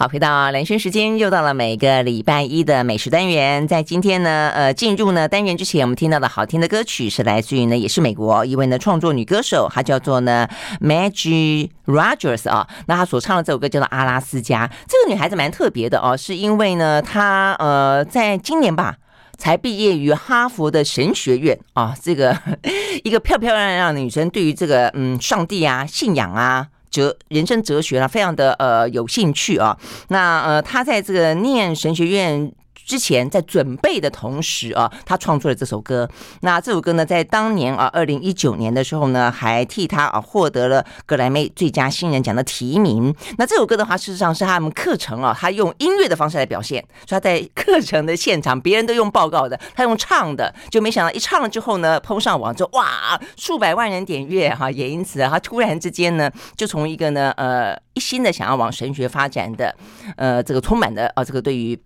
好，回到兰萱时间，又到了每个礼拜一的美食单元。在今天呢，呃，进入呢单元之前，我们听到的好听的歌曲是来自于呢，也是美国一位呢创作女歌手，她叫做呢 Maggie Rogers 啊。那她所唱的这首歌叫做《阿拉斯加》。这个女孩子蛮特别的哦，是因为呢，她呃，在今年吧，才毕业于哈佛的神学院啊。这个 一个漂漂亮亮的女生，对于这个嗯，上帝啊，信仰啊。哲人生哲学啊，非常的呃有兴趣啊。那呃，他在这个念神学院。之前在准备的同时啊，他创作了这首歌。那这首歌呢，在当年啊，二零一九年的时候呢，还替他啊获得了格莱美最佳新人奖的提名。那这首歌的话，事实上是他们课程啊，他用音乐的方式来表现。所以他在课程的现场，别人都用报告的，他用唱的，就没想到一唱了之后呢，PO 上网之后，哇，数百万人点阅哈，也因此啊，他突然之间呢，就从一个呢呃一心的想要往神学发展的呃这个充满的啊这个对于。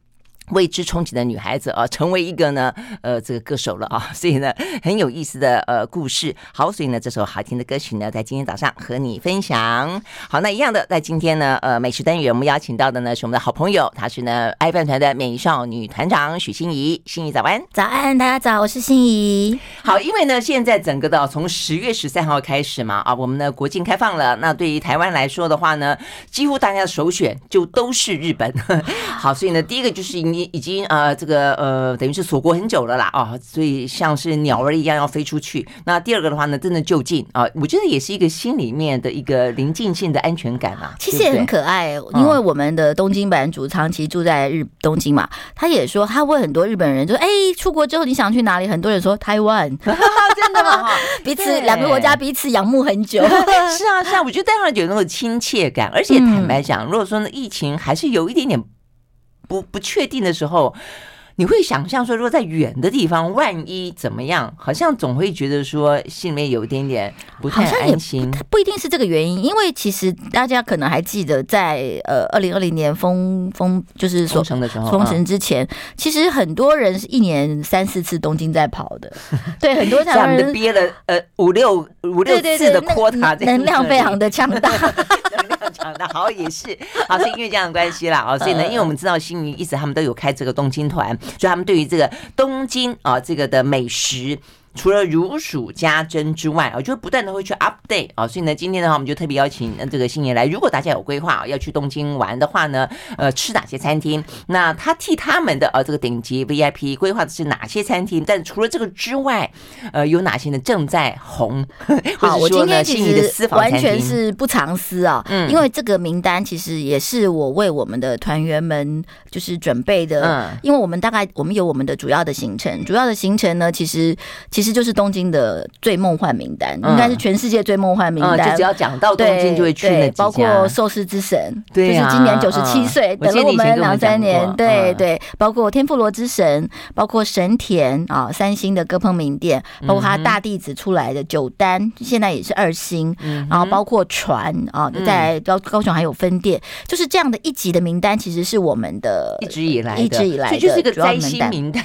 为之憧憬的女孩子啊，成为一个呢，呃，这个歌手了啊，所以呢，很有意思的呃故事。好，所以呢，这首好听的歌曲呢，在今天早上和你分享。好，那一样的，在今天呢，呃，美食单元我们邀请到的呢，是我们的好朋友，她是呢爱饭团的美少女团长许欣怡。心怡早安，早安，大家早，我是欣怡。好，因为呢，现在整个的从十月十三号开始嘛，啊，我们的国境开放了。那对于台湾来说的话呢，几乎大家的首选就都是日本。好，所以呢，第一个就是你。已经呃，这个呃，等于是锁国很久了啦啊，所以像是鸟儿一样要飞出去。那第二个的话呢，真的就近啊，我觉得也是一个心里面的一个临近性的安全感啊。其实也很可爱，因为我们的东京版主长期住在日东京嘛，他也说他问很多日本人说，哎，出国之后你想去哪里？很多人说台湾，真的吗？彼此两个国家彼此仰慕很久。是啊，是啊，我觉得当然有那种亲切感，而且坦白讲，如果说呢，疫情还是有一点点。不不确定的时候，你会想象说，如果在远的地方，万一怎么样，好像总会觉得说心里面有一点点不太安心。不，不一定是这个原因，因为其实大家可能还记得在，在呃二零二零年封封就是说封城的时候，封城之前，其实很多人是一年三四次东京在跑的。对，很多台湾人憋了呃五六五六次的 quota，能量非常的强大。讲的好也是，好是因为这样的关系啦，哦，所以呢，因为我们知道欣怡一直他们都有开这个东京团，所以他们对于这个东京啊这个的美食。除了如数家珍之外啊，就不断的会去 update 啊，所以呢，今天的话我们就特别邀请这个星爷来。如果大家有规划啊要去东京玩的话呢，呃，吃哪些餐厅？那他替他们的呃这个顶级 VIP 规划的是哪些餐厅？但除了这个之外，呃，有哪些呢正在红？好，我今天其实完全是不藏私啊，嗯，因为这个名单其实也是我为我们的团员们就是准备的，嗯，因为我们大概我们有我们的主要的行程，主要的行程呢，其实其实。其实就是东京的最梦幻名单，应该是全世界最梦幻名单。就只要讲到东京，就会去那。包括寿司之神，就是今年九十七岁，等了我们两三年。对对，包括天妇罗之神，包括神田啊，三星的歌烹名店，包括他大弟子出来的九丹，现在也是二星。然后包括船啊，在高高雄还有分店，就是这样的一级的名单，其实是我们的一直以来一直以来的就是一个灾星名单。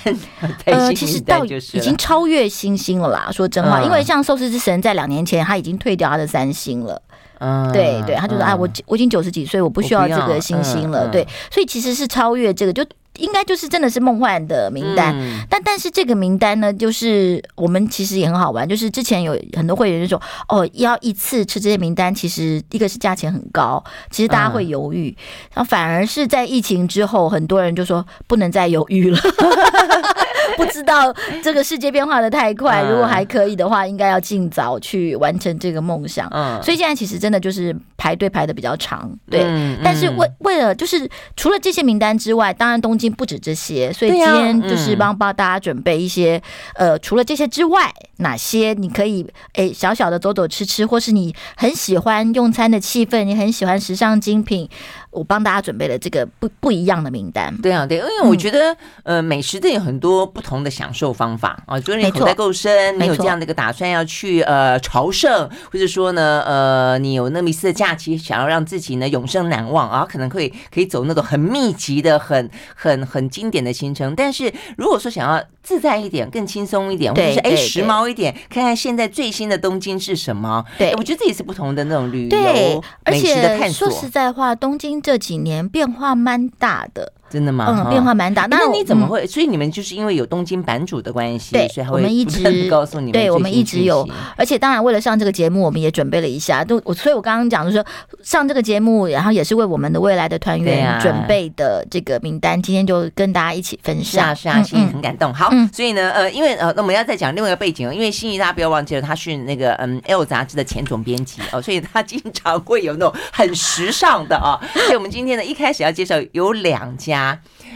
呃，其实到已经超越新星星了啦，说真话，因为像寿司之神在两年前他已经退掉他的三星了，嗯，对对，他就说啊，我我已经九十几岁，我不需要这个星星了，对，所以其实是超越这个，就应该就是真的是梦幻的名单，但但是这个名单呢，就是我们其实也很好玩，就是之前有很多会员就说，哦，要一次吃这些名单，其实一个是价钱很高，其实大家会犹豫，然后反而是在疫情之后，很多人就说不能再犹豫了。不知道这个世界变化的太快，如果还可以的话，应该要尽早去完成这个梦想。嗯，所以现在其实真的就是排队排的比较长，对。但是为为了就是除了这些名单之外，当然东京不止这些，所以今天就是帮帮大家准备一些呃，除了这些之外，哪些你可以诶小小的走走吃吃，或是你很喜欢用餐的气氛，你很喜欢时尚精品。我帮大家准备了这个不不一样的名单。对啊，对，因为我觉得，呃，美食店有很多不同的享受方法啊。就是你口袋够深，你有这样的一个打算要去呃朝圣，或者说呢，呃，你有那么一次的假期，想要让自己呢永生难忘啊，可能可以可以走那种很密集的、很很很经典的行程。但是如果说想要自在一点、更轻松一点，或者是哎时髦一点，看看现在最新的东京是什么？对，我觉得这也是不同的那种旅游美食的探索。说实在话，东京。这几年变化蛮大的。真的吗？嗯，变化蛮大。那你怎么会？所以你们就是因为有东京版主的关系，对，所以我们一直告诉你们，对，我们一直有。而且当然，为了上这个节目，我们也准备了一下。都我，所以我刚刚讲的说，上这个节目，然后也是为我们的未来的团员准备的这个名单。今天就跟大家一起分享，是啊，是啊心里很感动。好，所以呢，呃，因为呃，那我们要再讲另外一个背景，因为心怡大家不要忘记了，他是那个嗯《L》杂志的前总编辑哦，所以他经常会有那种很时尚的啊。所以我们今天呢，一开始要介绍有两家。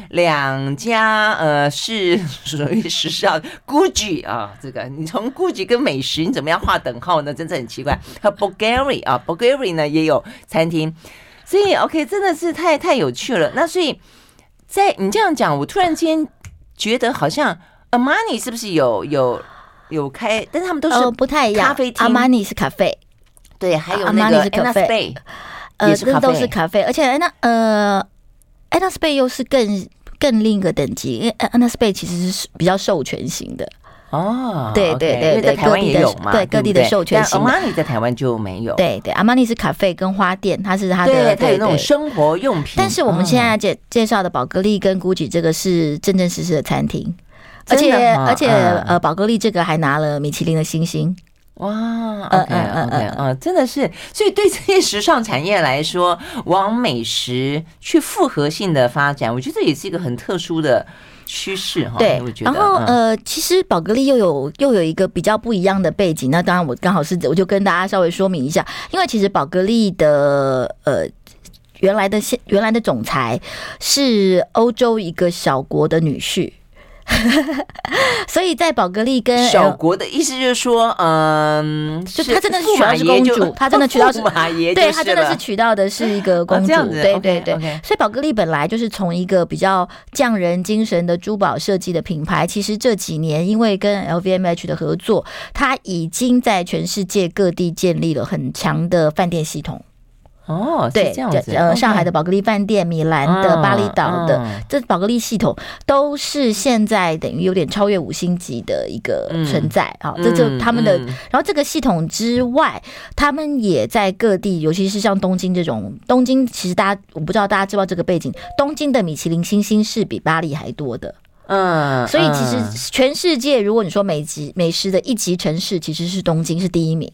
两家呃是 属于时尚，Gucci 啊，这个你从 Gucci 跟美食你怎么样划等号呢？真的很奇怪。和 Bulgari 啊，Bulgari 呢也有餐厅，所以 OK 真的是太太有趣了。那所以在你这样讲，我突然间觉得好像 Armani 是不是有有有开？但是他们都是不太一样。咖啡厅，Armani 是咖啡，对，还有那个 Anna Spade 呃，这都是咖啡，而且那呃 Anna Spade 又是更。更另一个等级，因为 Anna Spade 其实是比较授权型的哦，对对对对，台湾也有嘛，对各地的授权型。阿玛尼在台湾就没有，对对，阿玛尼是咖啡跟花店，它是它的，对，它有那种生活用品。但是我们现在介介绍的宝格丽跟 Gucci 这个是真正实实的餐厅，而且而且呃，宝格丽这个还拿了米其林的星星。哇，OK OK，嗯，真的是，所以对这些时尚产业来说，往美食去复合性的发展，我觉得这也是一个很特殊的趋势哈。对，然后呃，其实宝格丽又有又有一个比较不一样的背景，那当然我刚好是 我就跟大家稍微说明一下，因为其实宝格丽的呃原来的现原来的总裁是欧洲一个小国的女婿。所以在宝格丽跟小国的意思就是说，嗯，就他真的是娶到是公主，他真的 娶到是马爷，对他真的是娶到的是一个 公主，对对对。所以宝格丽本来就是从一个比较匠人精神的珠宝设计的品牌，其实这几年因为跟 LVMH 的合作，他已经在全世界各地建立了很强的饭店系统。哦，对，这样子。呃，上海的宝格丽饭店、米兰的、巴厘岛的，这宝格丽系统都是现在等于有点超越五星级的一个存在啊。这就他们的，然后这个系统之外，他们也在各地，尤其是像东京这种，东京其实大家我不知道大家知道这个背景，东京的米其林星星是比巴黎还多的。嗯，所以其实全世界，如果你说美籍美食的一级城市，其实是东京是第一名。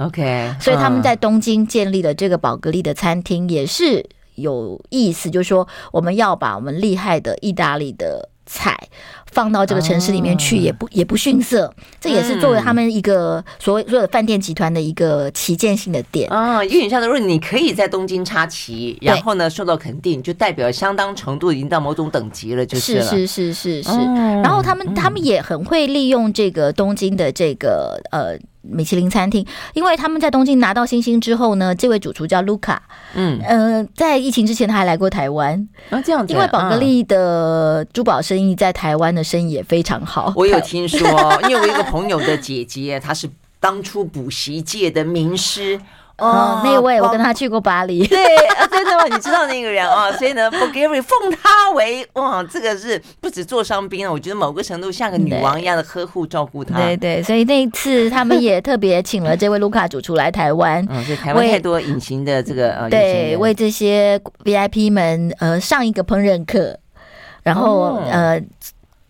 OK，所以他们在东京建立了这个宝格丽的餐厅，也是有意思，就是说我们要把我们厉害的意大利的菜放到这个城市里面去，也不也不逊色。这也是作为他们一个所谓所有的饭店集团的一个旗舰性的店啊。有点像，如果你可以在东京插旗，然后呢受到肯定，就代表相当程度已经到某种等级了，就是是是是是是。然后他们他们也很会利用这个东京的这个呃。米其林餐厅，因为他们在东京拿到星星之后呢，这位主厨叫卢卡，嗯呃，在疫情之前他还来过台湾啊，这样子，因为宝格丽的珠宝生意在台湾的生意也非常好。我有听说，因为我一个朋友的姐姐，她是当初补习界的名师。哦，那位我跟他去过巴黎，对，真的吗？你知道那个人啊？所以呢，Bulgari 奉他为哇，这个是不止座上宾啊，我觉得某个程度像个女王一样的呵护照顾他。对对，所以那一次 他们也特别请了这位卢卡主厨来台湾，嗯，所以台湾太多隐形的这个呃，对，为这些 VIP 们呃上一个烹饪课，然后呃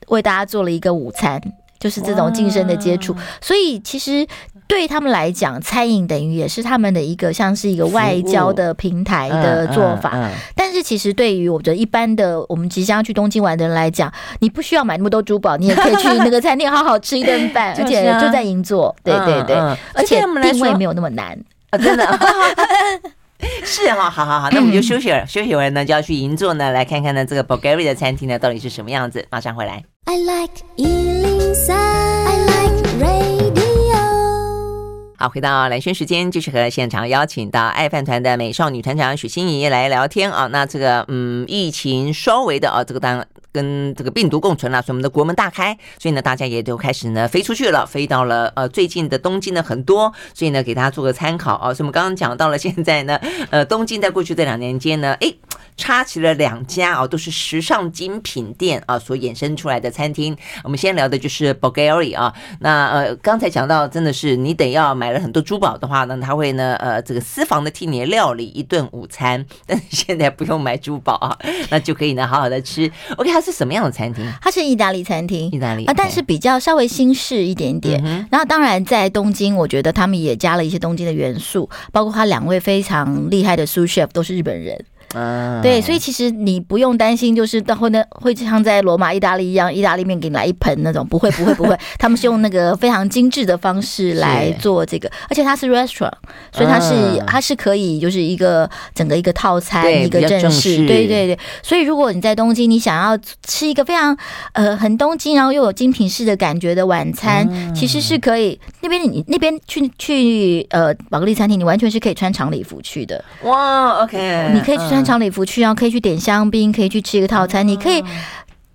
为大家做了一个午餐，就是这种近身的接触，所以其实。对他们来讲，餐饮等于也是他们的一个像是一个外交的平台的做法。嗯嗯嗯、但是其实对于我觉得一般的我们即将去东京玩的人来讲，你不需要买那么多珠宝，你也可以去那个餐厅好好吃一顿饭，而且就在银座。对对对，嗯嗯、而且定位没有那么难，啊、真的。是哈，好好好，那我们就休息了，休息完呢就要去银座呢，来看看呢这个 Bulgari 的餐厅呢到底是什么样子。马上回来。I like 好，回到蓝轩时间，继续和现场邀请到爱饭团的美少女团长许心怡来聊天啊。那这个嗯，疫情稍微的啊，这个当跟这个病毒共存了，所以我们的国门大开，所以呢，大家也都开始呢飞出去了，飞到了呃最近的东京呢很多，所以呢，给大家做个参考啊。所以我们刚刚讲到了现在呢，呃，东京在过去这两年间呢，诶，插起了两家啊，都是时尚精品店啊所衍生出来的餐厅。我们先聊的就是 Bulgari 啊，那呃刚才讲到，真的是你得要买了很多珠宝的话呢，他会呢呃这个私房的替你料理一顿午餐，但是现在不用买珠宝啊，那就可以呢好好的吃。OK，它是什么样的餐厅？它是意大利餐厅，意大利啊，但是比较稍微新式一点点。嗯、然后当然在东京，我觉得他们也加了一些东京的元素，包括他两位非常厉害的 sous chef 都是日本人。嗯，对，所以其实你不用担心，就是到会呢会像在罗马意大利一样，意大利面给你来一盆那种，不会不会不会，他们是用那个非常精致的方式来做这个，而且它是 restaurant，所以它是、嗯、它是可以就是一个整个一个套餐一个正式，对对对，所以如果你在东京，你想要吃一个非常呃很东京，然后又有精品式的感觉的晚餐，嗯、其实是可以那边你那边去去呃宝格丽餐厅，你完全是可以穿长礼服去的。哇，OK，你可以去穿。穿长礼服去，然后可以去点香槟，可以去吃一个套餐。你可以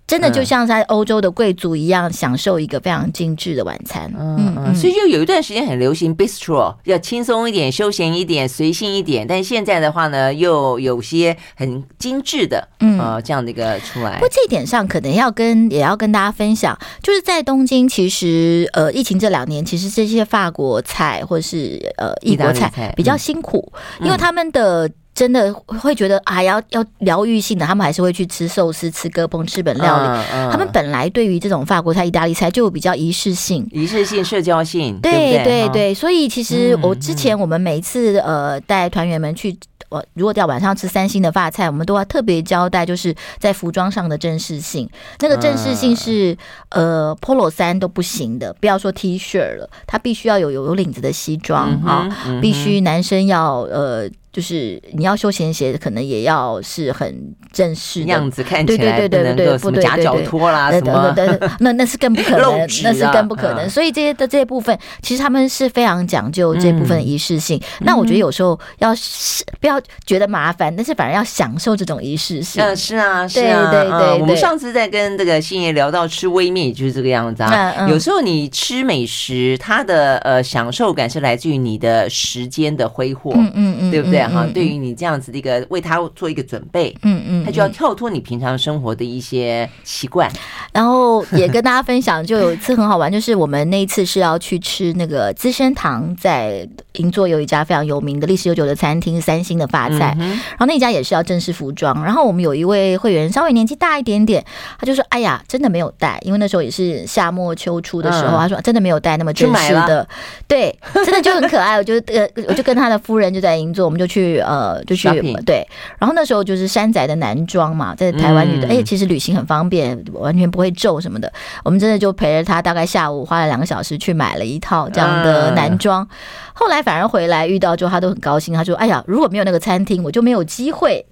真的就像在欧洲的贵族一样，享受一个非常精致的晚餐。嗯嗯，所以就有一段时间很流行 bistro，要轻松一点、休闲一点、随性一点。但现在的话呢，又有些很精致的，嗯，这样的一个出来。不过这一点上，可能要跟也要跟大家分享，就是在东京，其实呃，疫情这两年，其实这些法国菜或者是呃异国菜比较辛苦，因为他们的。真的会觉得啊，要要疗愈性的，他们还是会去吃寿司、吃割烹、吃本料理。嗯嗯、他们本来对于这种法国菜、意大利菜就比较仪式性、仪式性、社交性，对对对。所以其实我之前我们每一次呃带团员们去，我如果要晚上吃三星的发菜，我们都要特别交代，就是在服装上的正式性。那个正式性是呃 Polo 衫都不行的，不要说 T 恤了，它必须要有有有领子的西装啊，必须男生要呃。就是你要休闲鞋，可能也要是很正式的样子，看起来对对对对对对，什么夹脚拖啦什么，那那是更不可能，那是更不可能。所以这些的这些部分，其实他们是非常讲究这部分的仪式性。那我觉得有时候要是不要觉得麻烦，但是反而要享受这种仪式性。嗯，是啊，是啊，对对对。我们上次在跟这个星爷聊到吃微面，就是这个样子啊。有时候你吃美食，它的呃享受感是来自于你的时间的挥霍，嗯嗯嗯，对不对？哈，对于你这样子的一个为他做一个准备，嗯嗯，他就要跳脱你平常生活的一些习惯，然后也跟大家分享，就有一次很好玩，就是我们那一次是要去吃那个资生堂在银座有一家非常有名的历史悠久的餐厅，三星的发菜，然后那家也是要正式服装，然后我们有一位会员稍微年纪大一点点，他就说：“哎呀，真的没有带，因为那时候也是夏末秋初的时候，他说真的没有带那么正式的，对，真的就很可爱。”我就呃，我就跟他的夫人就在银座，我们就去。呃，就去对，然后那时候就是山仔的男装嘛，在台湾女的，哎，其实旅行很方便，完全不会皱什么的。我们真的就陪着他，大概下午花了两个小时去买了一套这样的男装。后来反而回来遇到之后，他都很高兴，他说：“哎呀，如果没有那个餐厅，我就没有机会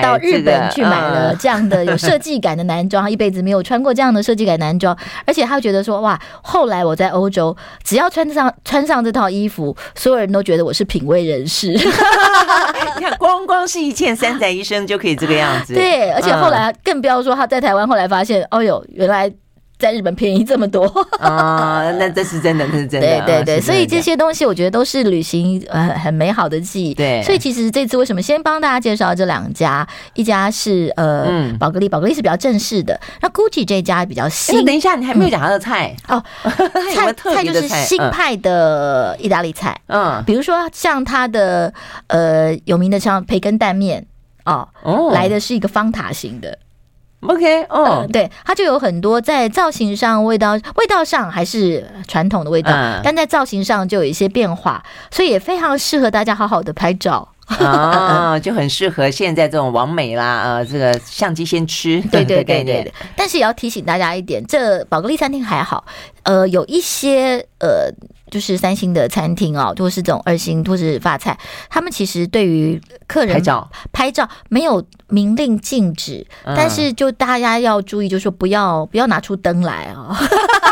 到日本去买了这样的有设计感的男装。他一辈子没有穿过这样的设计感男装，而且他觉得说，哇，后来我在欧洲，只要穿上穿上这套衣服，所有人都觉得我是品味人士。” 你看，光光是一件三宅一生就可以这个样子。对，而且后来更不要说他在台湾，后来发现，哦哟，原来在日本便宜这么多啊！那这是真的，这是真的。对对对，所以这些东西我觉得都是旅行呃很美好的记忆。对，所以其实这次为什么先帮大家介绍这两家？一家是呃宝格丽，宝格丽是比较正式的。那 Gucci 这家比较新。等一下，你还没有讲他的菜哦。菜菜就是新派的意大利菜。嗯，比如说像它的呃有名的像培根蛋面哦，来的是一个方塔型的。OK，哦、oh. 嗯，对，它就有很多在造型上、味道、味道上还是传统的味道，uh. 但在造型上就有一些变化，所以也非常适合大家好好的拍照。啊，就很适合现在这种完美啦，呃，这个相机先吃，对 对对对对。但是也要提醒大家一点，这宝格丽餐厅还好，呃，有一些呃，就是三星的餐厅哦，或是这种二星或是法菜，他们其实对于客人拍照拍照没有明令禁止，但是就大家要注意，就是说不要不要拿出灯来啊。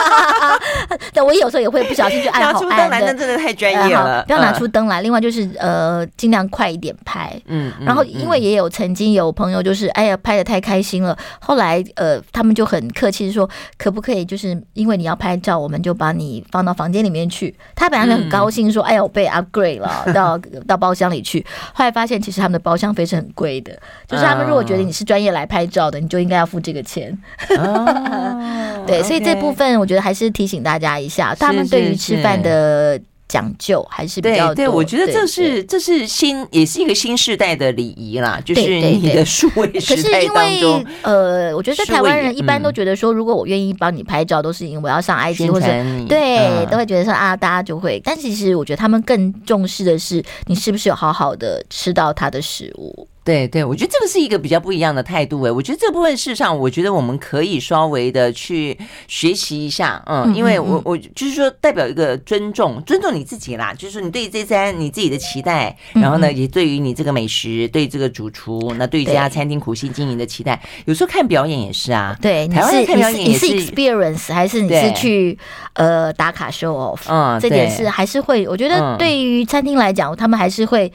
但我有时候也会不小心就按 好按的，那真的太专业了，不要拿出灯来。另外就是呃，尽量快一点拍。嗯，然后因为也有曾经有朋友就是哎呀拍的太开心了，后来呃他们就很客气说可不可以就是因为你要拍照，我们就把你放到房间里面去。他本来就很高兴说哎呀我被 upgrade 了到到包厢里去，后来发现其实他们的包厢费是很贵的，就是他们如果觉得你是专业来拍照的，你就应该要付这个钱。对，所以这部分我觉得还是提醒大家一下，他们对于吃饭的讲究还是比较多。对，我觉得这是这是新，也是一个新时代的礼仪啦，就是你的数位时代当中。呃，我觉得在台湾人一般都觉得说，如果我愿意帮你拍照，都是因为我要上 IG 或者对，都会觉得说啊，大家就会。但其实我觉得他们更重视的是，你是不是有好好的吃到他的食物。对对，我觉得这个是一个比较不一样的态度诶。我觉得这部分事实上，我觉得我们可以稍微的去学习一下，嗯，因为我我就是说代表一个尊重，尊重你自己啦，就是说你对这餐你自己的期待，然后呢，也对于你这个美食，对这个主厨，那对于这家餐厅苦心经营的期待，有时候看表演也是啊，对，台湾看表演也是，你是 experience 还是你是去呃打卡 show off？嗯，这点是还是会，我觉得对于餐厅来讲，他们还是会。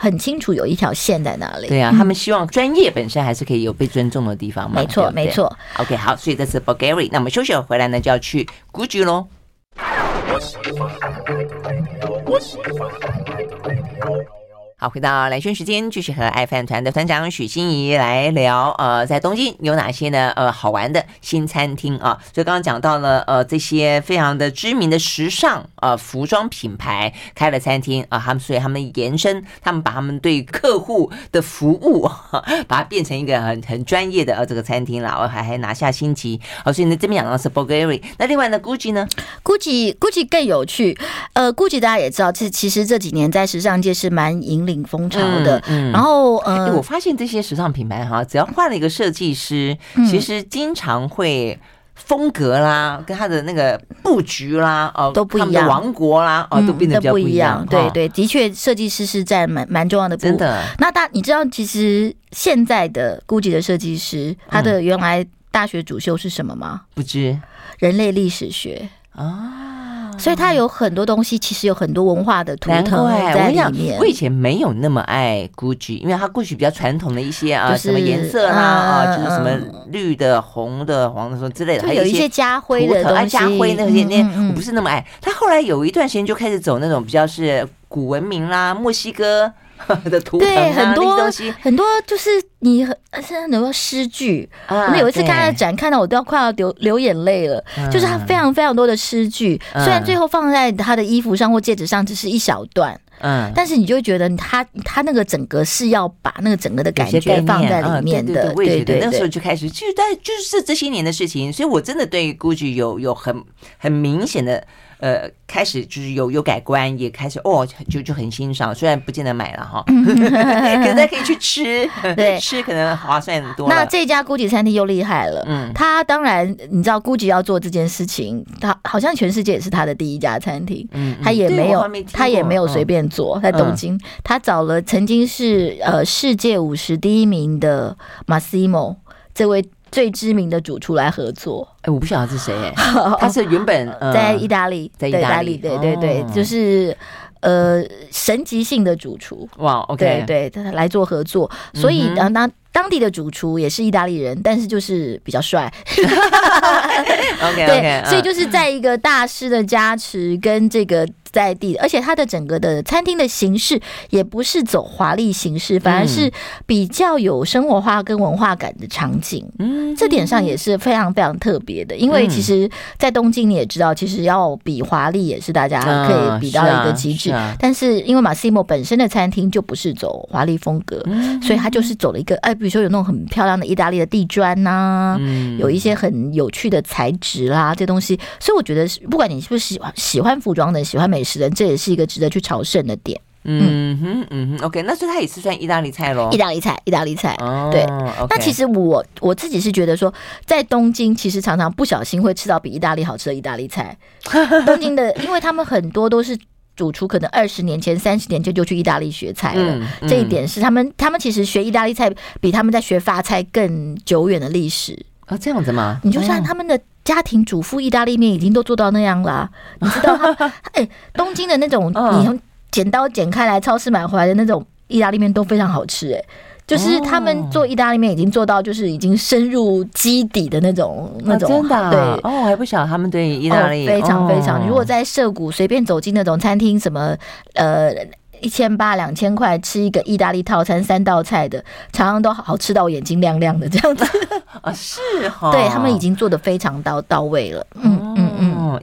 很清楚有一条线在哪里。对啊，他们希望专业本身还是可以有被尊重的地方嘛。没错，没错。OK，好，所以这次 Bulgari，那我们休息回来呢，就要去 Gucci 喽。好，回到兰萱时间，继续和爱饭团的团长许心怡来聊。呃，在东京有哪些呢？呃，好玩的新餐厅啊。所以刚刚讲到了，呃，这些非常的知名的时尚呃服装品牌开了餐厅啊，他们所以他们延伸，他们把他们对客户的服务，把它变成一个很很专业的呃这个餐厅了，还还拿下星级。好，所以呢这边讲到是 Bulgari，那另外呢 Gucci 呢？Gucci Gucci 更有趣。呃，Gucci 大家也知道，其实其实这几年在时尚界是蛮引领风潮的，嗯嗯、然后呃、欸，我发现这些时尚品牌哈，只要换了一个设计师，嗯、其实经常会风格啦，跟他的那个布局啦，哦，都不一样，王国啦，哦，都变得比较不一样。嗯、对对，的确，设计师是占蛮蛮重要的部分。真的，那大你知道，其实现在的 GUCCI 的设计师，他的原来大学主修是什么吗？不知，人类历史学啊。所以它有很多东西，其实有很多文化的图腾在里面。我以前没有那么爱 Gucci，因为它 Gucci 比较传统的一些啊，什么颜色啦啊，就是什么绿的、红的、黄的什么之类的，还有一些家徽的东西。家徽那些那我不是那么爱。他后来有一段时间就开始走那种比较是古文明啦，墨西哥。的图腾啊，对，很多东西很多，就是你很现在很多诗句。我们有一次看他的展，看到我都要快要流流眼泪了。就是他非常非常多的诗句，虽然最后放在他的衣服上或戒指上只是一小段，嗯，但是你就会觉得他他那个整个是要把那个整个的感觉放在里面的。对对，那时候就开始，就在就是这些年的事情，所以我真的对 Gucci 有有很很明显的。呃，开始就是有有改观，也开始哦，就就很欣赏。虽然不见得买了哈，可能可以去吃，对，吃可能划算很多。那这家 GUCCI 餐厅又厉害了，嗯，他当然你知道 GUCCI 要做这件事情，他好像全世界也是他的第一家餐厅，嗯，他也没有他也没有随便做，在东京，他找了曾经是呃世界五十第一名的 Massimo 这位。最知名的主厨来合作，哎，我不晓得是谁，哎，他是原本在意大利，在意大利，对对对，就是呃神级性的主厨，哇，OK，对对，他来做合作，所以当当当地的主厨也是意大利人，但是就是比较帅，OK，对，所以就是在一个大师的加持跟这个。在地，而且它的整个的餐厅的形式也不是走华丽形式，反而是比较有生活化跟文化感的场景。嗯，这点上也是非常非常特别的。因为其实，在东京你也知道，其实要比华丽也是大家可以比到一个极致。但是因为马西莫本身的餐厅就不是走华丽风格，所以他就是走了一个哎，比如说有那种很漂亮的意大利的地砖呐，有一些很有趣的材质啦，这东西。所以我觉得，不管你是不是喜欢喜欢服装的，喜欢美。美食人，这也是一个值得去朝圣的点。嗯哼，嗯哼，OK，那所以它也是算意大利菜喽？意大利菜，意大利菜。哦，对。Okay 那其实我我自己是觉得说，在东京其实常常不小心会吃到比意大利好吃的意大利菜。东京的，因为他们很多都是主厨，可能二十年前、三十年前就去意大利学菜了。嗯嗯、这一点是他们，他们其实学意大利菜比他们在学法菜更久远的历史。啊，这样子吗？你就像他们的。家庭主妇意大利面已经都做到那样啦、啊。你知道他，哎、欸，东京的那种，你从剪刀剪开来，超市买回来的那种意大利面都非常好吃、欸，哎。就是他们做意大利面已经做到，就是已经深入基底的那种那种，真的对哦，我还不晓得他们对意大利非常非常。如果在涩谷随便走进那种餐厅，什么呃一千八两千块吃一个意大利套餐三道菜的，常常都好吃到我眼睛亮亮的这样子。啊，是哈，对他们已经做的非常到到位了，嗯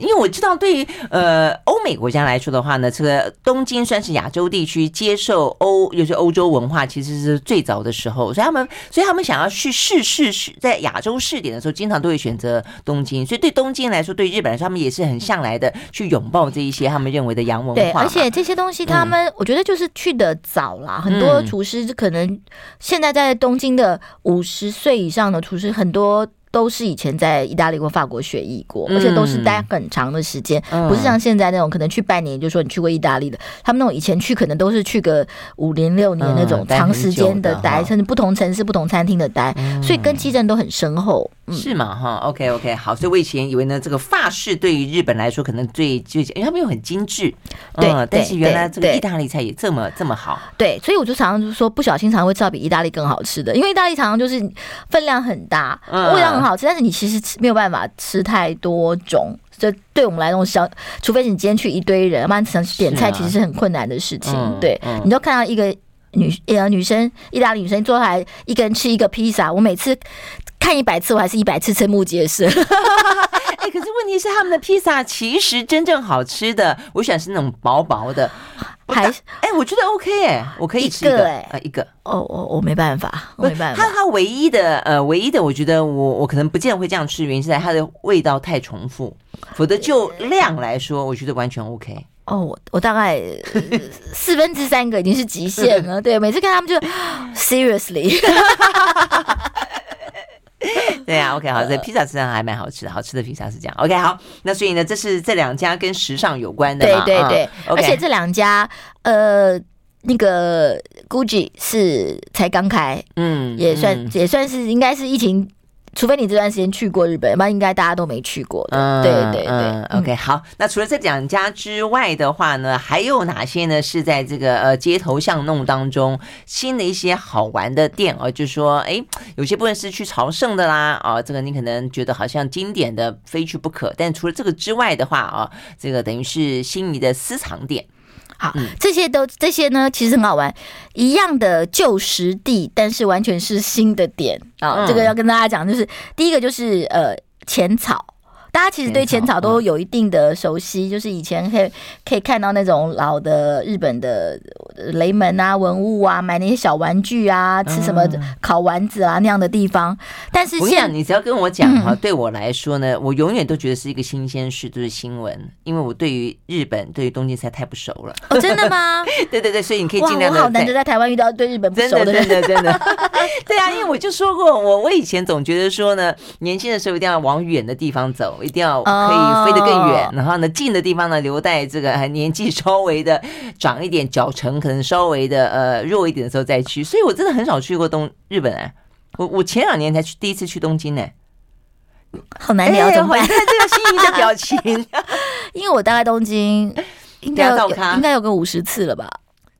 因为我知道，对于呃欧美国家来说的话呢，这个东京算是亚洲地区接受欧，尤其欧洲文化，其实是最早的时候，所以他们，所以他们想要去试试试，在亚洲试点的时候，经常都会选择东京。所以对东京来说，对日本来说，他们也是很向来的去拥抱这一些他们认为的洋文化。对，而且这些东西他们，我觉得就是去的早啦。很多厨师可能现在在东京的五十岁以上的厨师很多。都是以前在意大利或法国学艺过，而且都是待很长的时间，嗯、不是像现在那种可能去半年就说你去过意大利的。他们那种以前去可能都是去个五年六年那种长时间的待，甚至不同城市、不同餐厅的待，所以根基真的都很深厚。嗯、是嘛？哈，OK OK，好。所以我以前以为呢，这个法式对于日本来说可能最最，因为他们又很精致，对、嗯。但是原来这个意大利菜也这么这么好。对，所以我就常常就说，不小心常常会吃到比意大利更好吃的，因为意大利常常就是分量很大，味道很好吃，但是你其实。没有办法吃太多种，这对我们来说，小除非你今天去一堆人，不然想点菜其实是很困难的事情。啊、对，嗯、你都看到一个女呃女生，意大利女生坐下来一个人吃一个披萨，我每次看一百次，我还是一百次瞠目结舌。哎，可是问题是他们的披萨其实真正好吃的，我喜欢是那种薄薄的。还是哎，我觉得 OK 哎，我可以吃一个哎，一个哦，我我没办法，我没办法。它它唯一的呃，唯一的，我觉得我我可能不见得会这样吃，原因是在它的味道太重复，否则就量来说，我觉得完全 OK。哦，我我大概四分之三个已经是极限了，对，每次看他们就 seriously。对啊，OK，好，这披萨实际上还蛮好吃的，好吃的披萨是这样。OK，好，那所以呢，这是这两家跟时尚有关的嘛，对对对，嗯 okay、而且这两家，呃，那个 Gucci 是才刚开，嗯，也算、嗯、也算是应该是疫情。除非你这段时间去过日本，不然应该大家都没去过的。嗯、对对对、嗯、，OK，好。那除了这两家之外的话呢，还有哪些呢？是在这个呃街头巷弄当中新的一些好玩的店哦，就是说，哎，有些部分是去朝圣的啦，啊、哦，这个你可能觉得好像经典的非去不可。但除了这个之外的话啊、哦，这个等于是心仪的私藏店。好，这些都这些呢，其实很好玩，一样的旧实地，但是完全是新的点啊。哦，这个要跟大家讲，就是第一个就是呃浅草。大家其实对浅草都有一定的熟悉，就是以前可以可以看到那种老的日本的雷门啊、文物啊，买那些小玩具啊，吃什么烤丸子啊那样的地方。但是现在你只要跟我讲哈，对我来说呢，我永远都觉得是一个新鲜事，就是新闻，因为我对于日本、对于东京实在太不熟了。哦，真的吗？对对对，所以你可以尽量的。我好难得在台湾遇到对日本不熟的人，真的真的。对啊，因为我就说过，我我以前总觉得说呢，年轻的时候一定要往远的地方走。一定要可以飞得更远，oh. 然后呢，近的地方呢，留待这个还年纪稍微的长一点，脚程可能稍微的呃弱一点的时候再去。所以我真的很少去过东日本哎，我我前两年才去第一次去东京呢，好难聊怎么办？这个心仪的表情，因为我大概东京应该有 应该有个五十次了吧。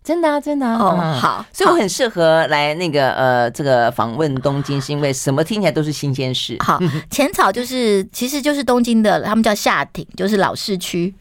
真的啊，真的啊，哦，好，所以我很适合来那个呃，这个访问东京，是因为什么听起来都是新鲜事。好，浅草就是其实就是东京的，他们叫下町，就是老市区，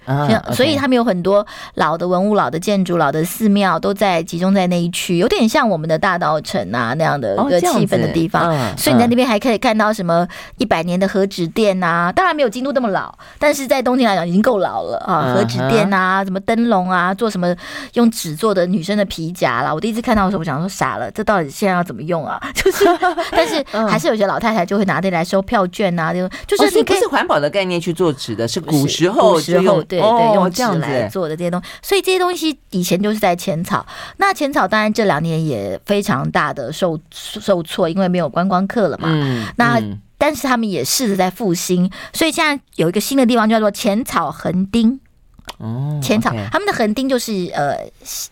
所以他们有很多老的文物、老的建筑、老的寺庙都在集中在那一区，有点像我们的大稻城啊那样的一个气氛的地方。所以你在那边还可以看到什么一百年的和纸店啊，当然没有京都那么老，但是在东京来讲已经够老了啊。和纸店啊，什么灯笼啊，做什么用纸做的。女生的皮夹啦，我第一次看到的时候，我想说傻了，这到底现在要怎么用啊？就是，但是还是有些老太太就会拿这来收票券啊，就就是你可以是环保的概念去做纸的，是古时候古时候对对用纸来做的这些东西，所以这些东西以前就是在浅草。那浅草当然这两年也非常大的受受挫，因为没有观光客了嘛。嗯，那但是他们也试着在复兴，所以现在有一个新的地方叫做浅草横町。哦，浅草他们的横丁就是呃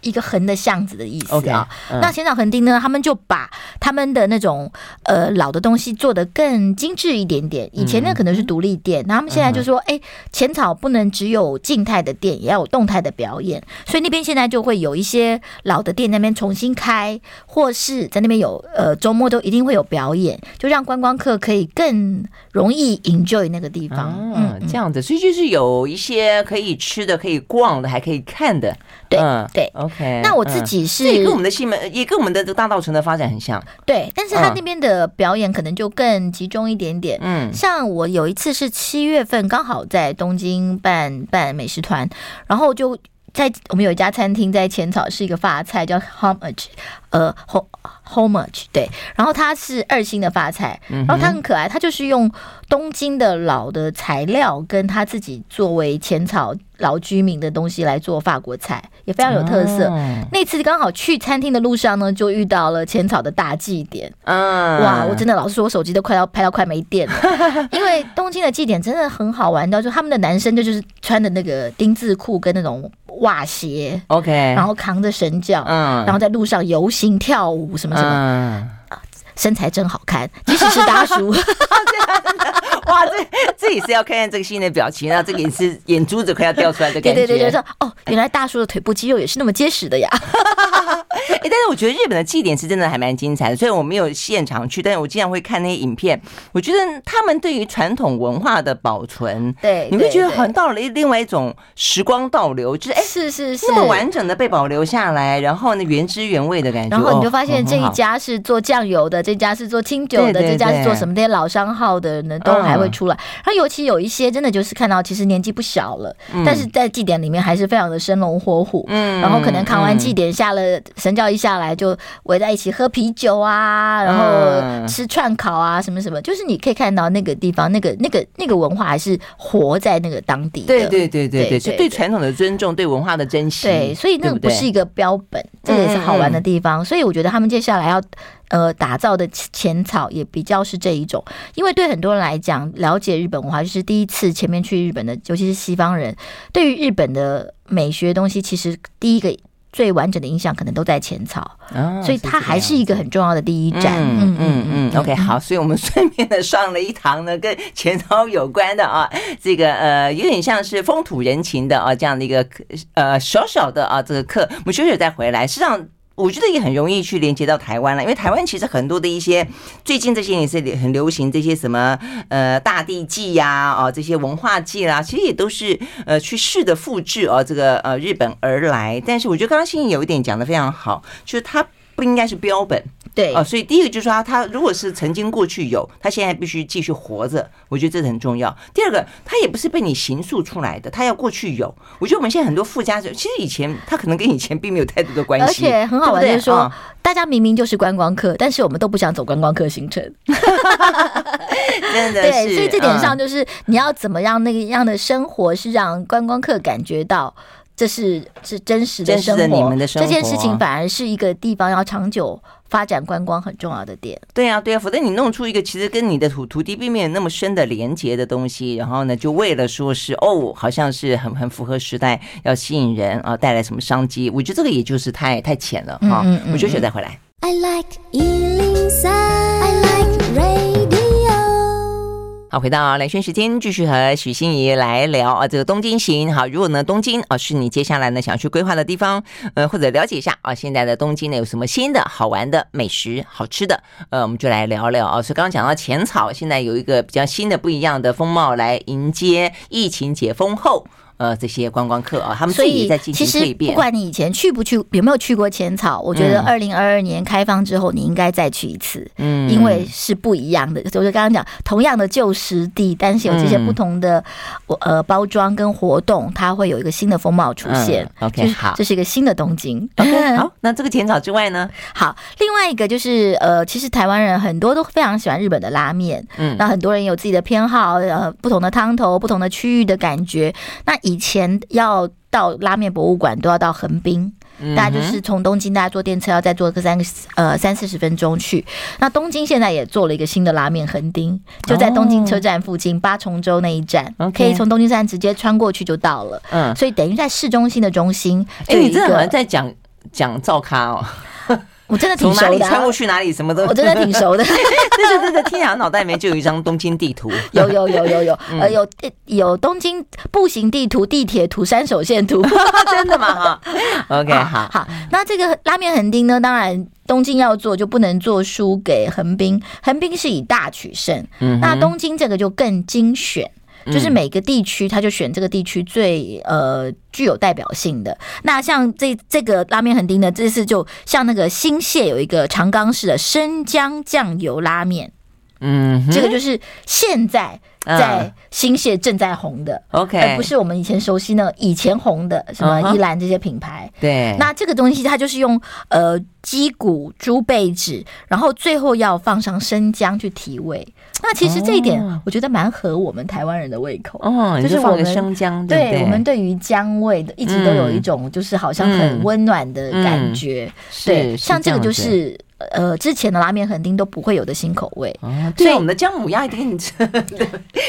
一个横的巷子的意思啊。那浅草横丁呢，他们就把他们的那种呃老的东西做得更精致一点点。以前呢可能是独立店，那他们现在就说，哎，浅草不能只有静态的店，也要有动态的表演。所以那边现在就会有一些老的店那边重新开，或是在那边有呃周末都一定会有表演，就让观光客可以更容易 enjoy 那个地方。嗯，这样子，所以就是有一些可以吃的。可以逛的，还可以看的，对、嗯、对，OK。那我自己是、嗯、也跟我们的西门，也跟我们的这个大道城的发展很像，对。但是他那边的表演可能就更集中一点点。嗯，像我有一次是七月份，刚好在东京办办美食团，然后就在我们有一家餐厅在浅草，是一个法菜叫 Homage，呃，Homage 对。然后它是二星的发菜，然后它很可爱，它就是用东京的老的材料跟他自己作为浅草。老居民的东西来做法国菜，也非常有特色。哦、那次刚好去餐厅的路上呢，就遇到了浅草的大祭典。嗯，哇，我真的老是说，我手机都快要拍到快没电了。因为东京的祭典真的很好玩，到就他们的男生就就是穿的那个丁字裤跟那种袜鞋，OK，然后扛着神轿，嗯，然后在路上游行跳舞什么什么，嗯、身材真好看，即使是大叔。哇，这这也是要看看这个新的表情，然后这个也是眼珠子快要掉出来的感觉。对对对，就说哦，原来大叔的腿部肌肉也是那么结实的呀。哎，但是我觉得日本的祭典是真的还蛮精彩的，虽然我没有现场去，但是我经常会看那些影片。我觉得他们对于传统文化的保存，对，你会觉得好像到了另外一种时光倒流，就是哎，是是是，那么完整的被保留下来，然后呢，原汁原味的感觉。然后你就发现这一家是做酱油的，这家是做清酒的，这家是做什么？这些老商号的呢都还会出来。然后尤其有一些真的就是看到其实年纪不小了，但是在祭典里面还是非常的生龙活虎。嗯，然后可能扛完祭典下了神。教一下来就围在一起喝啤酒啊，然后吃串烤啊，什么什么，就是你可以看到那个地方，那个那个那个文化还是活在那个当地。对对对对对，是对传统的尊重，对文化的珍惜。对，所以那个不是一个标本，这个也是好玩的地方。所以我觉得他们接下来要呃打造的浅草也比较是这一种，因为对很多人来讲，了解日本文化就是第一次前面去日本的，尤其是西方人，对于日本的美学东西，其实第一个。最完整的印象可能都在浅草，哦、所以它还是一个很重要的第一站。嗯嗯嗯，OK，好，所以我们顺便的上了一堂呢 跟浅草有关的啊，这个呃有点像是风土人情的啊这样的一个呃小小的啊这个课，我们休息再回来，实际上。我觉得也很容易去连接到台湾了，因为台湾其实很多的一些最近这些年是很流行这些什么呃大地祭呀啊这些文化祭啦，其实也都是呃去试着复制哦这个呃日本而来。但是我觉得刚刚欣欣有一点讲的非常好，就是它不应该是标本。对啊，所以第一个就是说他，他如果是曾经过去有，他现在必须继续活着，我觉得这是很重要。第二个，他也不是被你形塑出来的，他要过去有。我觉得我们现在很多附加者，其实以前他可能跟以前并没有太多的关系。而且很好玩的是说，大家明明就是观光客，但是我们都不想走观光客行程。真的是，对，所以这点上就是你要怎么让那个样的生活，是让观光客感觉到。这是是真实的生活，你们的生活，这件事情反而是一个地方要长久发展观光很重要的点。对啊，对啊，否则你弄出一个其实跟你的土土地并没有那么深的连接的东西，然后呢，就为了说是哦，好像是很很符合时代，要吸引人啊，带来什么商机？我觉得这个也就是太太浅了哈。嗯嗯嗯，我休息再回来。I like 好，回到蓝轩时间，继续和许欣怡来聊啊，这个东京行。好，如果呢东京啊是你接下来呢想要去规划的地方，呃，或者了解一下啊，现在的东京呢有什么新的好玩的美食、好吃的，呃，我们就来聊聊啊。所以刚刚讲到浅草，现在有一个比较新的、不一样的风貌来迎接疫情解封后。呃，这些观光客啊，他们自己在进行蜕变。不管你以前去不去，有没有去过浅草，我觉得二零二二年开放之后，你应该再去一次，嗯，因为是不一样的。就是刚刚讲，同样的旧实地，但是有这些不同的呃包装跟活动，它会有一个新的风貌出现。OK，好，这是一个新的东京。OK，好，那这个浅草之外呢？好，另外一个就是呃，其实台湾人很多都非常喜欢日本的拉面，嗯，那很多人有自己的偏好，呃，不同的汤头、不同的区域的感觉，那。以前要到拉面博物馆都要到横滨，大家就是从东京大家坐电车要再坐个三个呃三四十分钟去。那东京现在也做了一个新的拉面横丁，就在东京车站附近八重洲那一站，可以从东京站直接穿过去就到了。嗯，所以等于在市中心的中心。哎，你真的好像在讲讲造咖哦。我真的挺熟的，啊，从哪里穿过去哪里什么都，我真的挺熟的。对对对对，天阳脑袋里面就有一张东京地图，有有有有有，呃有有东京步行地图、地铁图、山手线图，真的吗？哈，OK 好好。那这个拉面横丁呢，当然东京要做就不能做输给横滨，横滨是以大取胜，嗯，那东京这个就更精选。就是每个地区，他就选这个地区最呃具有代表性的。那像这这个拉面横丁呢，这次就像那个新泻有一个长冈市的生姜酱油拉面，嗯，这个就是现在在新泻正在红的，OK，而不是我们以前熟悉那以前红的什么依兰这些品牌。对，那这个东西它就是用呃鸡骨、猪背脂，然后最后要放上生姜去提味。那其实这一点，我觉得蛮合我们台湾人的胃口。哦，就是我们生姜，对，我们对于姜味的一直都有一种，就是好像很温暖的感觉。对，像这个就是呃，之前的拉面横丁都不会有的新口味。所以，我们的姜母鸭一定 吃，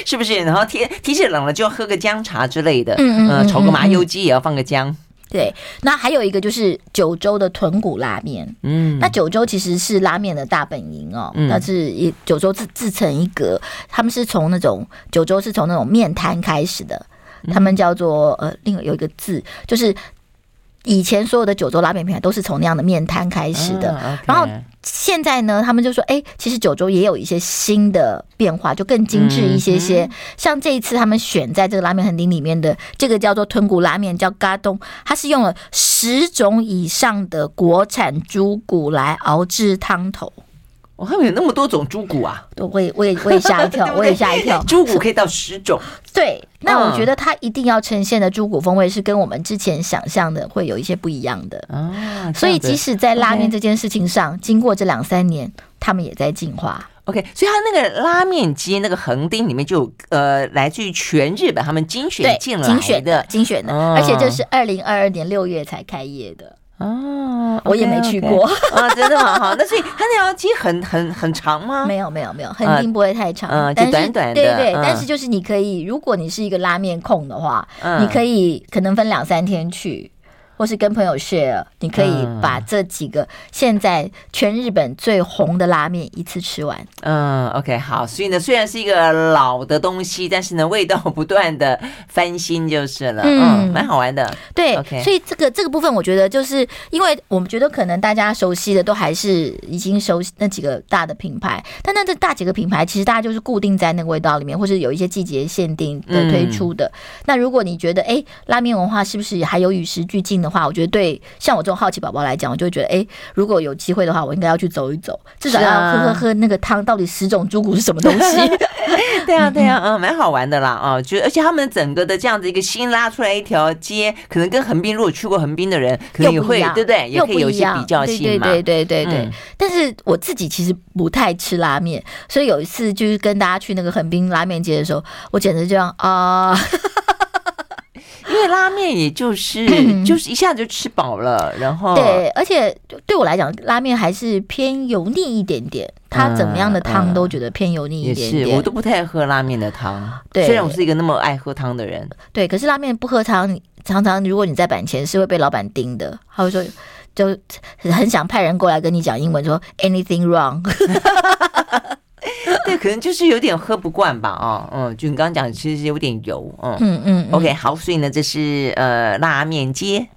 是不是？然后天天气冷了，就要喝个姜茶之类的。嗯嗯，炒个麻油鸡也要放个姜。对，那还有一个就是九州的豚骨拉面，嗯，那九州其实是拉面的大本营哦，嗯，那是以九州自自成一格，他们是从那种九州是从那种面摊开始的，他们叫做呃，另外有一个字就是。以前所有的九州拉面品牌都是从那样的面摊开始的，然后现在呢，他们就说，哎，其实九州也有一些新的变化，就更精致一些些。嗯、像这一次他们选在这个拉面横丁里面的这个叫做豚骨拉面，叫嘎东，它是用了十种以上的国产猪骨来熬制汤头。我后面有那么多种猪骨啊！我也我也我也吓一跳，我也吓一跳。猪骨可以到十种。对，那我觉得它一定要呈现的猪骨风味是跟我们之前想象的会有一些不一样的啊。所以即使在拉面这件事情上，经过这两三年，他们也在进化。OK，所以它那个拉面街那个横丁里面就呃，来自于全日本他们精选进来的，精选的，精选的，而且这是二零二二年六月才开业的。哦，我也没去过啊，真的吗？好，那所以它那条街很很很长吗？没有没有没有，肯定不会太长，嗯，就短短的。对对，但是就是你可以，如果你是一个拉面控的话，你可以可能分两三天去。或是跟朋友 share，你可以把这几个现在全日本最红的拉面一次吃完。嗯，OK，好。所以呢，虽然是一个老的东西，但是呢，味道不断的翻新就是了。嗯，蛮好玩的。对，OK。所以这个这个部分，我觉得就是因为我们觉得可能大家熟悉的都还是已经熟悉那几个大的品牌，但那这大几个品牌其实大家就是固定在那个味道里面，或是有一些季节限定的推出的。嗯、那如果你觉得哎，拉面文化是不是还有与时俱进的话，我觉得对像我这种好奇宝宝来讲，我就会觉得，哎，如果有机会的话，我应该要去走一走，至少要喝喝喝那个汤，到底十种猪骨是什么东西？对啊，对啊，嗯，蛮好玩的啦，啊，就而且他们整个的这样子一个新拉出来一条街，可能跟横滨如果去过横滨的人，可能也会对不对？也可以有一些比较性嘛。对对对对对。但是我自己其实不太吃拉面，所以有一次就是跟大家去那个横滨拉面街的时候，我简直这样啊。因为拉面也就是就是一下子就吃饱了，然后对，而且对我来讲，拉面还是偏油腻一点点。它怎么样的汤都觉得偏油腻一点点。也是，我都不太爱喝拉面的汤。对，虽然我是一个那么爱喝汤的人。对，可是拉面不喝汤，常常如果你在板前是会被老板盯的，他会说 就很想派人过来跟你讲英文说 anything wrong。对，可能就是有点喝不惯吧，哦，嗯，就你刚刚讲，其实是有点油，嗯嗯嗯，OK，好，所以呢，这是呃拉面街。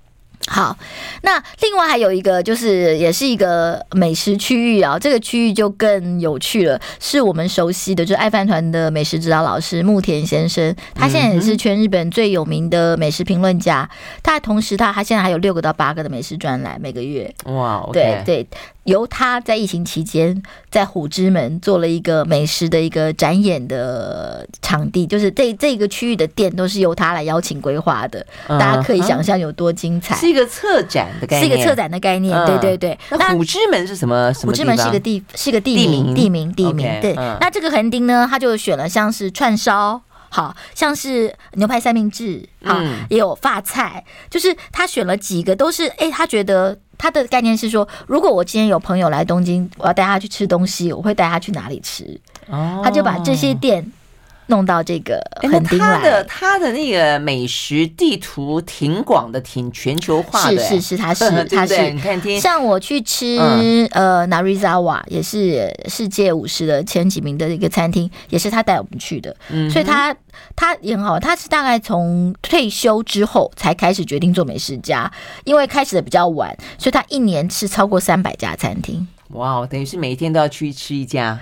好，那另外还有一个就是也是一个美食区域啊，这个区域就更有趣了，是我们熟悉的，就是爱饭团的美食指导老师牧田先生，他现在也是全日本最有名的美食评论家，他同时他他现在还有六个到八个的美食专栏每个月，哇对对。由他在疫情期间在虎之门做了一个美食的一个展演的场地，就是这这个区域的店都是由他来邀请规划的，大家可以想象有多精彩。是一个策展的概念，是一个策展的概念。对对对。那虎之门是什么？虎之门是一个地，是一个地名，地名，地名。对。那这个横丁呢，他就选了像是串烧。好像是牛排三明治，好、嗯、也有发菜，就是他选了几个都是，哎，他觉得他的概念是说，如果我今天有朋友来东京，我要带他去吃东西，我会带他去哪里吃？哦，他就把这些店。弄到这个横丁来，他的他的那个美食地图挺广的，挺全球化的。是是是，他是 他是。你看，像我去吃呃 Narizawa，也是世界五十的前几名的一个餐厅，也是他带我们去的。所以他他也很好，他是大概从退休之后才开始决定做美食家，因为开始的比较晚，所以他一年吃超过三百家餐厅。哇，等于是每一天都要去吃一家。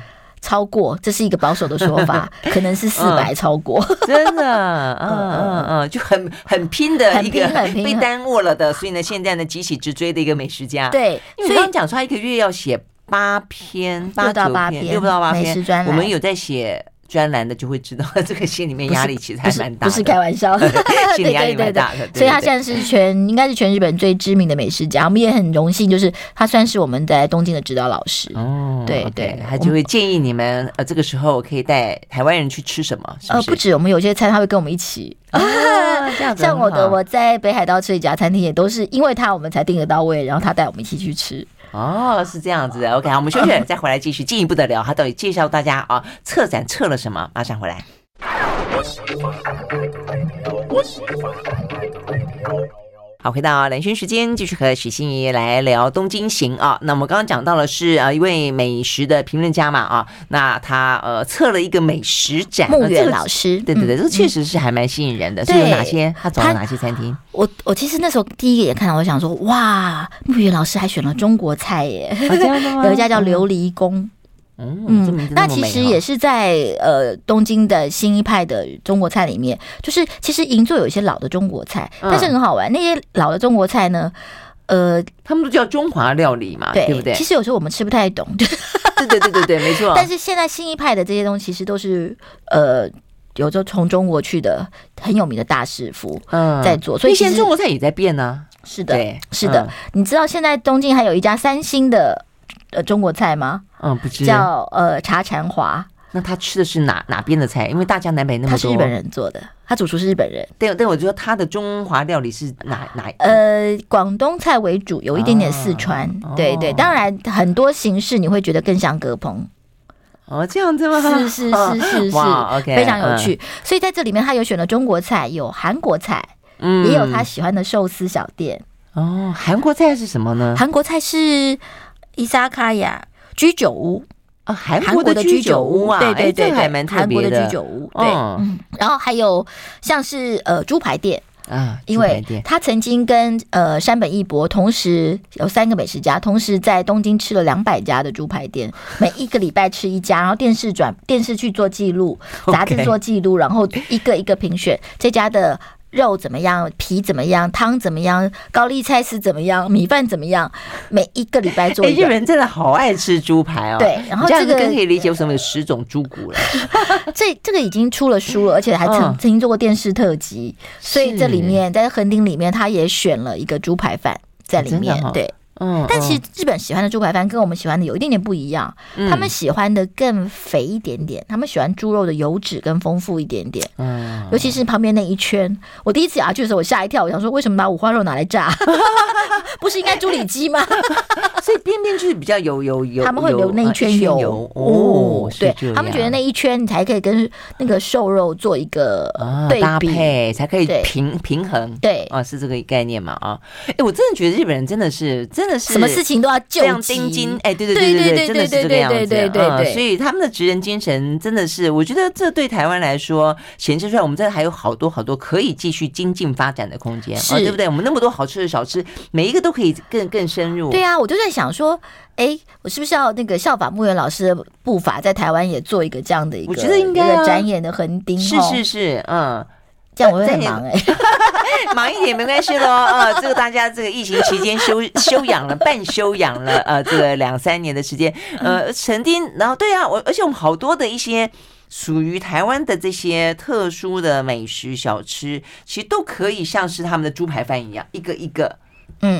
超过，这是一个保守的说法，可能是四百超过，真的，嗯 嗯嗯，就很很拼的一个被耽误了的，所以呢，现在呢，急起直追的一个美食家。对，因为刚刚讲出来，一个月要写八篇，八到八篇，六到八篇。美食专栏，我们有在写。专栏的就会知道，这个心里面压力其实还蛮大的，不是开玩笑，心理压力蛮大的。所以他现在是全应该是全日本最知名的美食家，我们也很荣幸，就是他算是我们在东京的指导老师。哦，对对，他就会建议你们呃，这个时候可以带台湾人去吃什么？呃，不止，我们有些餐他会跟我们一起。这样子，像我的我在北海道吃一家餐厅，也都是因为他我们才订得到位，然后他带我们一起去吃。哦，是这样子的。OK，好，我们休息，再回来继续进一步的聊，他到底介绍大家啊，策展策了什么？马上回来。好，回到兰萱时间，继续和许心怡来聊东京行啊。那我们刚刚讲到了是啊，一位美食的评论家嘛啊，那他呃测了一个美食展，牧原老师，对对对，这确实是还蛮吸引人的。是有哪些？他走了哪些餐厅？我我其实那时候第一个也看到，我想说，哇，木鱼老师还选了中国菜耶，有一家叫琉璃宫。嗯，嗯，那其实也是在呃东京的新一派的中国菜里面，就是其实银座有一些老的中国菜，嗯、但是很好玩。那些老的中国菜呢，呃，他们都叫中华料理嘛，对，对不对？其实有时候我们吃不太懂，对对对对对，没错。但是现在新一派的这些东西，其实都是呃，有着从中国去的很有名的大师傅在做，嗯、所以现在中国菜也在变呢、啊。是的，是的。嗯、你知道现在东京还有一家三星的呃中国菜吗？嗯，不知叫呃茶禅华，那他吃的是哪哪边的菜？因为大江南北那么多，他是日本人做的，他主厨是日本人。对，但我觉得他的中华料理是哪哪？呃，广东菜为主，有一点点四川。哦、对对，当然很多形式你会觉得更像割烹。哦，这样子吗？是是是是是，OK，非常有趣。嗯、所以在这里面，他有选了中国菜，有韩国菜，嗯，也有他喜欢的寿司小店。哦，韩国菜是什么呢？韩国菜是伊萨卡亚。居酒屋。啊，韩国的居酒屋啊，对对对，还蛮特别的。韩国的居酒屋，对，然后还有像是呃猪排店。啊，因为他曾经跟呃山本一博同时有三个美食家，同时在东京吃了两百家的猪排店，每一个礼拜吃一家，然后电视转电视去做记录，杂志做记录，然后一个一个评选这家的。肉怎么样？皮怎么样？汤怎么样？高丽菜是怎么样？米饭怎么样？每一个礼拜做。日本人真的好爱吃猪排哦。对，然后这个更可以理解为什么有十种猪骨了。这这个已经出了书了，而且还曾曾经做过电视特辑，所以这里面在横丁里面，他也选了一个猪排饭在里面。对。嗯，但其实日本喜欢的猪排饭跟我们喜欢的有一点点不一样，嗯、他们喜欢的更肥一点点，他们喜欢猪肉的油脂更丰富一点点，嗯，尤其是旁边那一圈，我第一次咬下去的时候，我吓一跳，我想说为什么把五花肉拿来炸？不是应该猪里脊吗？所以边边就是比较有有有，他们会留那一圈油，油哦，对他们觉得那一圈你才可以跟那个瘦肉做一个对比，啊、搭配，才可以平平衡，对啊，是这个概念嘛啊？哎，我真的觉得日本人真的是真的是什么事情都要就这样盯紧，哎，对对对对对，真的是这个样子，对对对对，所以他们的职人精神真的是，我觉得这对台湾来说显示出来，我们这还有好多好多可以继续精进发展的空间，是对不对？我们那么多好吃的小吃，每一个都可以更更深入。对啊，我就在想说，哎，我是不是要那个效法牧原老师的步伐，在台湾也做一个这样的一个，我觉得应该展演的横丁，是是是，嗯。这样我会很忙哎、欸，忙一点没关系喽。呃，这个大家这个疫情期间休休养了，半休养了，呃，这个两三年的时间，呃，曾经，然后对啊，我而且我们好多的一些属于台湾的这些特殊的美食小吃，其实都可以像是他们的猪排饭一样，一个一个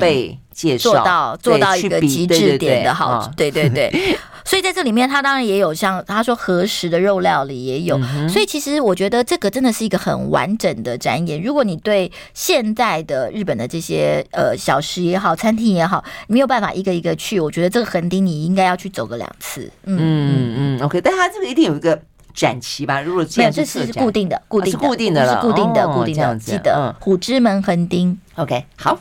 被介绍做到做到一个极致点的好，对对对。所以在这里面，他当然也有像他说和食的肉料理也有，所以其实我觉得这个真的是一个很完整的展演。如果你对现在的日本的这些呃小吃也好，餐厅也好，你没有办法一个一个去，我觉得这个横丁你应该要去走个两次。嗯嗯嗯，OK，但它这个一定有一个展期吧？如果没有，这是固定的，固定的，固定的了，是固定的，固定的，记得虎之门横丁。OK，好。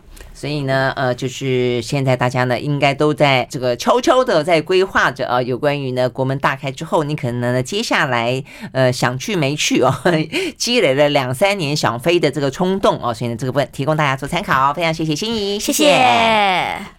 所以呢，呃，就是现在大家呢，应该都在这个悄悄的在规划着啊，有关于呢国门大开之后，你可能呢接下来呃想去没去哦，积累了两三年想飞的这个冲动哦，所以呢这个问提供大家做参考，非常谢谢心仪，谢谢。